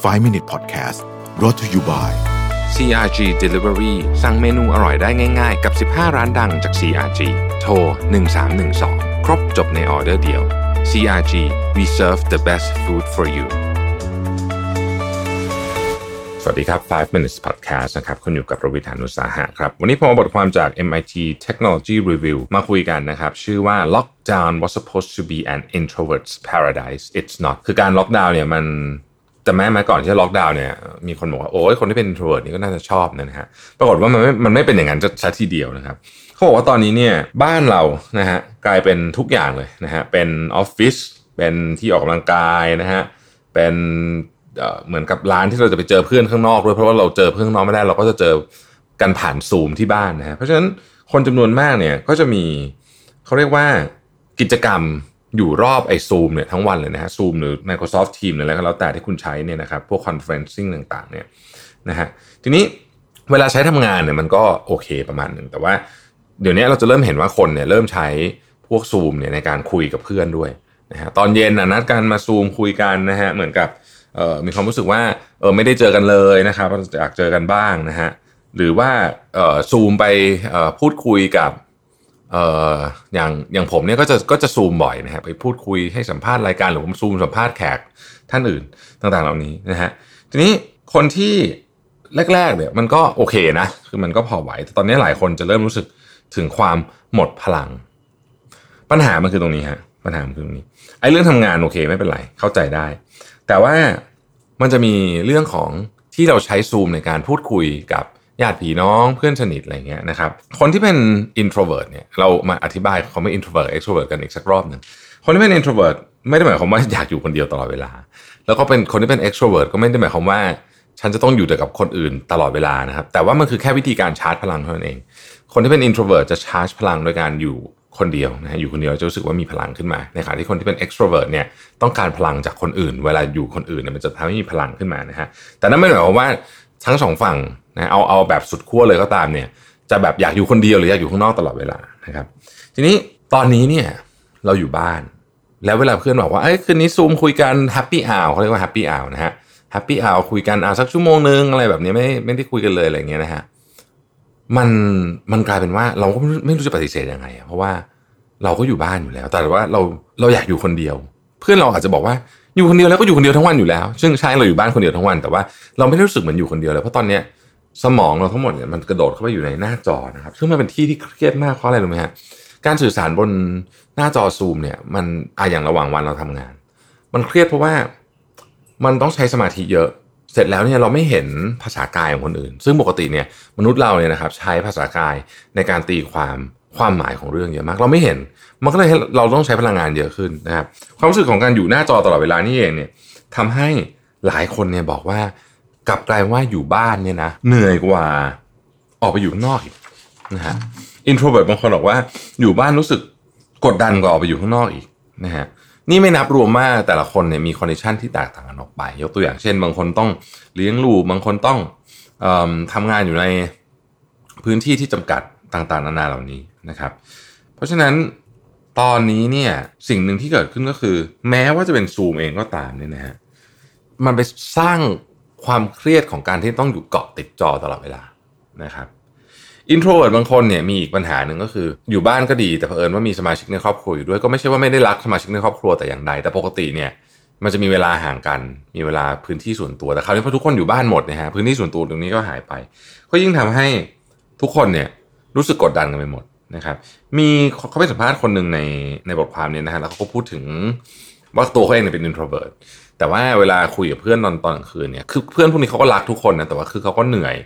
5 Minute Podcast brought to you by CRG Delivery สั่งเมนูอร่อยได้ง่าย ๆ กับ 15 ร้านดังจาก CRG โทร 1312 ครบจบในออเดอร์เดียว CRG we serve the best food for you สวัสดีครับ 5 minutes podcast นะครับ คุณอยู่กับประวิธานุสาหะครับ วันนี้ผมเอาบทความจาก MIT Technology Review มาคุยกันนะครับ ชื่อว่า Lockdown was supposed to be an introvert's paradise it's not คือการล็อกดาวน์เนี่ยมัน แต่แม้มาก่อนที่จะล็อกดาวน์เนี่ยมีคนบอกว่าโอ้ยคนที่เป็น introvert นี่ก็น่าจะชอบนะฮะปรากฏว่ามันไม่มันไม่เป็นอย่างนั้นจะทีเดียวนะครับเขาบอกว่าตอนนี้เนี่ยบ้านเรานะฮะกลายเป็นทุกอย่างเลยนะฮะเป็นออฟฟิศเป็นที่ออกกำลังกายนะฮะเป็นเหมือนกับร้านที่เราจะไปเจอเพื่อนข้างนอกด้วยเพราะว่าเราเจอเพื่อนข้างนอกไม่ได้เราก็จะเจอกันผ่านซูมที่บ้านนะฮะเพราะฉะนั้นคนจำนวนมากเนี่ยก็จะมีเขาเรียกว่ากิจกรรม อยู่รอบไอ้ซูมเนี่ยทั้งวันเลยนะฮะซูมหรือ Microsoft Teams หรืออะไรก็แล้วแต่ที่คุณใช้เนี่ยนะครับพวก conferencing ต่างๆเนี่ยนะฮะทีนี้เวลาใช้ทำงานเนี่ยมันก็โอเคประมาณหนึ่งแต่ว่าเดี๋ยวนี้เราจะเริ่มเห็นว่าคนเนี่ยเริ่มใช้พวกซูมเนี่ยในการคุยกับเพื่อนด้วยนะฮะตอนเย็นนัดกันมาซูมคุยกันนะฮะเหมือนกับเออมีความรู้สึกว่าเออไม่ได้เจอกันเลยนะครับอยากเจอกันบ้างนะฮะหรือว่าเออซูมไปเออพูดคุยกับ เอ่ออย่างอย่างผมเนี่ยก็จะก็จะซูมบ่อยนะฮะไปพูดคุยให้สัมภาษณ์รายการหรือผมซูมสัมภาษณ์แขกท่านอื่นต่างๆ เหล่านี้นะฮะทีนี้คนที่แรกๆเนี่ยมันก็โอเคนะคือมันก็พอไหวแต่ตอนนี้หลายคนจะเริ่มรู้สึกถึงความหมดพลัง ปัญหามันคือตรงนี้ฮะปัญหามันคือตรงนี้ไอ้เรื่องทำงานโอเคไม่เป็นไรเข้าใจได้ แต่ว่ามันจะมีเรื่องของที่เราใช้ซูมในการพูดคุยกับ ญาติพี่น้องเพื่อนสนิทอะไรเงี้ยนะครับคนที่เป็น introvert เนี่ยเรามาอธิบายเขาไม่ introvert extrovert กันอีกสักรอบหนึ่งคนที่เป็น introvert ไม่ได้หมายความว่าอยากอยู่คนเดียวตลอดเวลา แล้วก็เป็นคนที่เป็น extrovert ก็ไม่ได้หมายความว่า ฉันจะต้องอยู่แต่กับคนอื่นตลอดเวลานะครับ แต่ว่ามันคือแค่วิธีการชาร์จพลังเท่านั้นเอง คนที่เป็น introvert จะชาร์จพลังโดยการอยู่คนเดียวนะฮะอยู่คนเดียวจะรู้สึกว่ามีพลังขึ้นมาในขณะที่คนที่เป็น extrovert เนี่ยต้องการพลังจากคนอื่น เวลาอยู่คนอื่นเนี่ยมันจะทำให้มีพลังขึ้นมานะฮะแต่นั่นไม่ได้หมายความว่าทั้งสองฝั่ง นะเอาเอาแบบสุดขั้วเลยก็ตามเนี่ย จะแบบอยากอยู่คนเดียวหรืออยากอยู่ข้างนอกตลอดเวลานะครับ ทีนี้ตอนนี้เนี่ยเราอยู่บ้าน แล้วเวลาเพื่อนบอกว่าเอ้ยคืนนี้ซูมคุยกัน happy hour เขาเรียกว่า happy hour นะฮะ happy hour คุยกันอ่าสักชั่วโมงนึงอะไรแบบนี้ไม่ไม่ได้คุยกันเลยอะไรเงี้ยนะฮะมันมันกลายเป็นว่าเราก็ไม่รู้จะปฏิเสธยังไง เพราะว่าเราก็อยู่บ้านอยู่แล้ว แต่ว่าเราเราอยากอยู่คนเดียว เพื่อนเราอาจจะบอกว่าอยู่คนเดียวแล้วก็อยู่คนเดียวทั้งวันอยู่แล้ว ซึ่งใช่เราอยู่บ้านคนเดียวทั้งวัน แต่ว่าเราไม่รู้สึกเหมือนอยู่คนเดียวเลยเพราะตอนเนี้ย สมองเราทั้งหมดเนี่ยมันกระโดดเข้าไปอยู่ในหน้าจอนะครับ ซึ่งมันเป็นที่ที่เครียดมากเพราะอะไรรู้ไหมฮะการสื่อสารบนหน้าจอซูมเนี่ย มันอะอย่างระหว่างวันเราทำงาน มันเครียดเพราะว่ามันต้องใช้สมาธิเยอะ เสร็จแล้วเนี่ยเราไม่เห็นภาษากายของคนอื่น ซึ่งปกติเนี่ยมนุษย์เราเนี่ยนะครับใช้ภาษากายในการตีความความหมายของเรื่องเยอะมาก เราไม่เห็น มันก็เลยเราต้องใช้พลังงานเยอะขึ้นนะครับ ความรู้สึกของการอยู่หน้าจอตลอดเวลานี่เองเนี่ยทำให้หลายคนเนี่ยบอกว่า กลับกลายว่าอยู่บ้านเนี่ยนะเหนื่อยกว่าออกไปอยู่ข้างนอกอีกนะฮะ introvert บางคนบอกว่าอยู่บ้านรู้สึกกดดันกว่าออกไปอยู่ข้างนอกอีกนะฮะนี่ไม่นับรวมว่าแต่ละคนเนี่ยมี condition ที่แตกต่างกันออกไป ยกตัวอย่างเช่น บางคนต้องเลี้ยงลูกบางคนต้องอทำงานอยู่ในพื้นที่ที่จำกัดต่างๆ นานาเหล่านี้นะครับ เพราะฉะนั้นตอนนี้เนี่ยสิ่งหนึ่งที่เกิดขึ้นก็คือ แม้ว่าจะเป็นซูมเองก็ตามเนี่ยนะฮะมันไปสร้าง ความเครียดของการที่ต้องอยู่เกาะติดจอตลอดเวลานะครับ introvert บางคนเนี่ยมีอีกปัญหาหนึ่งก็คือ อยู่บ้านก็ดีแต่เผอิญว่ามีสมาชิกในครอบครัวอยู่ด้วยก็ไม่ใช่ว่าไม่ได้รักสมาชิกในครอบครัวแต่อย่างใดแต่ปกติเนี่ยมันจะมีเวลาห่างกัน มีเวลาพื้นที่ส่วนตัวแต่คราวนี้พอทุกคนอยู่บ้านหมดนะฮะพื้นที่ส่วนตัวตรงนี้ก็หายไป ก็ยิ่งทำให้ทุกคนเนี่ยรู้สึกกดดันกันไปหมดนะครับ มีเขาไปสัมภาษณ์คนหนึ่งในในบทความเนี่ยนะฮะแล้วเขาก็พูดถึงว่าตัวเขาเองเป็น introvert แต่ว่าเวลาคุยกับเพื่อนตอนตอนกลางคืนเนี่ยคือเพื่อนพวกนี้เขาก็รักทุกคนนะแต่ว่าคือเขาก็เหนื่อย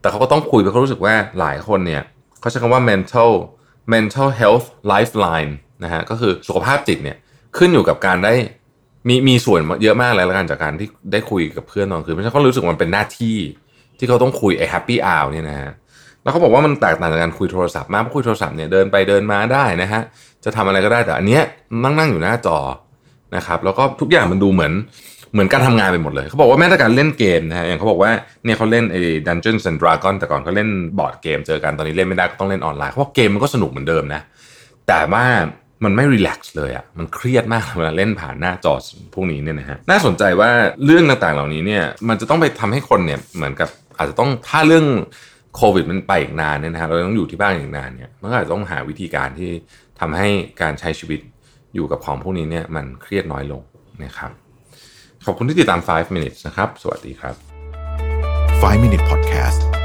แต่เขาก็ต้องคุยเพราะเขารู้สึกว่าหลายคนเนี่ยเขาใช้คำว่า mental mental health lifeline นะฮะก็คือสุขภาพจิตเนี่ยขึ้นอยู่กับการได้มีมีส่วนเยอะมากเลยแล้วกันจากการที่ได้คุยกับเพื่อนตอนคืนเพราะฉะนั้นเขารู้สึกมันเป็นหน้าที่ที่เขาต้องคุยไอ้ happy hour เนี่ยนะฮะแล้วเขาบอกว่ามันแตกต่างจากการคุยโทรศัพท์มากเพราะคุยโทรศัพท์เนี่ยเดินไปเดินมาได้นะฮะจะทำอะไรก็ได้แต่อันเนี้ยนั่งนั่งอยู่หน้าจอ นะครับแล้วก็ทุกอย่างมันดูเหมือนเหมือนการทำงานไปหมดเลย เขาบอกว่าแม้แต่การเล่นเกมนะฮะอย่างเขาบอกว่าเนี่ยเขาเล่นไอ้ Dungeons and Dragons แต่ก่อนเขาเล่นบอร์ดเกมเจอกันตอนนี้เล่นไม่ได้ก็ต้องเล่นออนไลน์เขาบอกเกมมันก็สนุกเหมือนเดิมนะแต่ว่ามันไม่รีแลกซ์เลยอะ่ะ มันเครียดมากเวลาเล่นผ่านหน้าจอพวกนี้เนี่ยนะฮะ น่าสนใจว่าเรื่องต่างๆเหล่านี้เนี่ย มันจะต้องไปทำให้คนเนี่ย เหมือนกับอาจจะต้องถ้าเรื่องโควิดมันไปอีกนานเนี่ยนะฮะ เราต้องอยู่ที่บ้านอีกนานเนี่ย มันก็อาจจะต้องหาวิธีการที่ทำให้การใช้ชีวิต อยู่กับของพวกนี้เนี่ยมันเครียดน้อยลงนะครับขอบคุณที่ติดตาม 5 minutes นะครับ สวัสดีครับ 5 Minute Podcast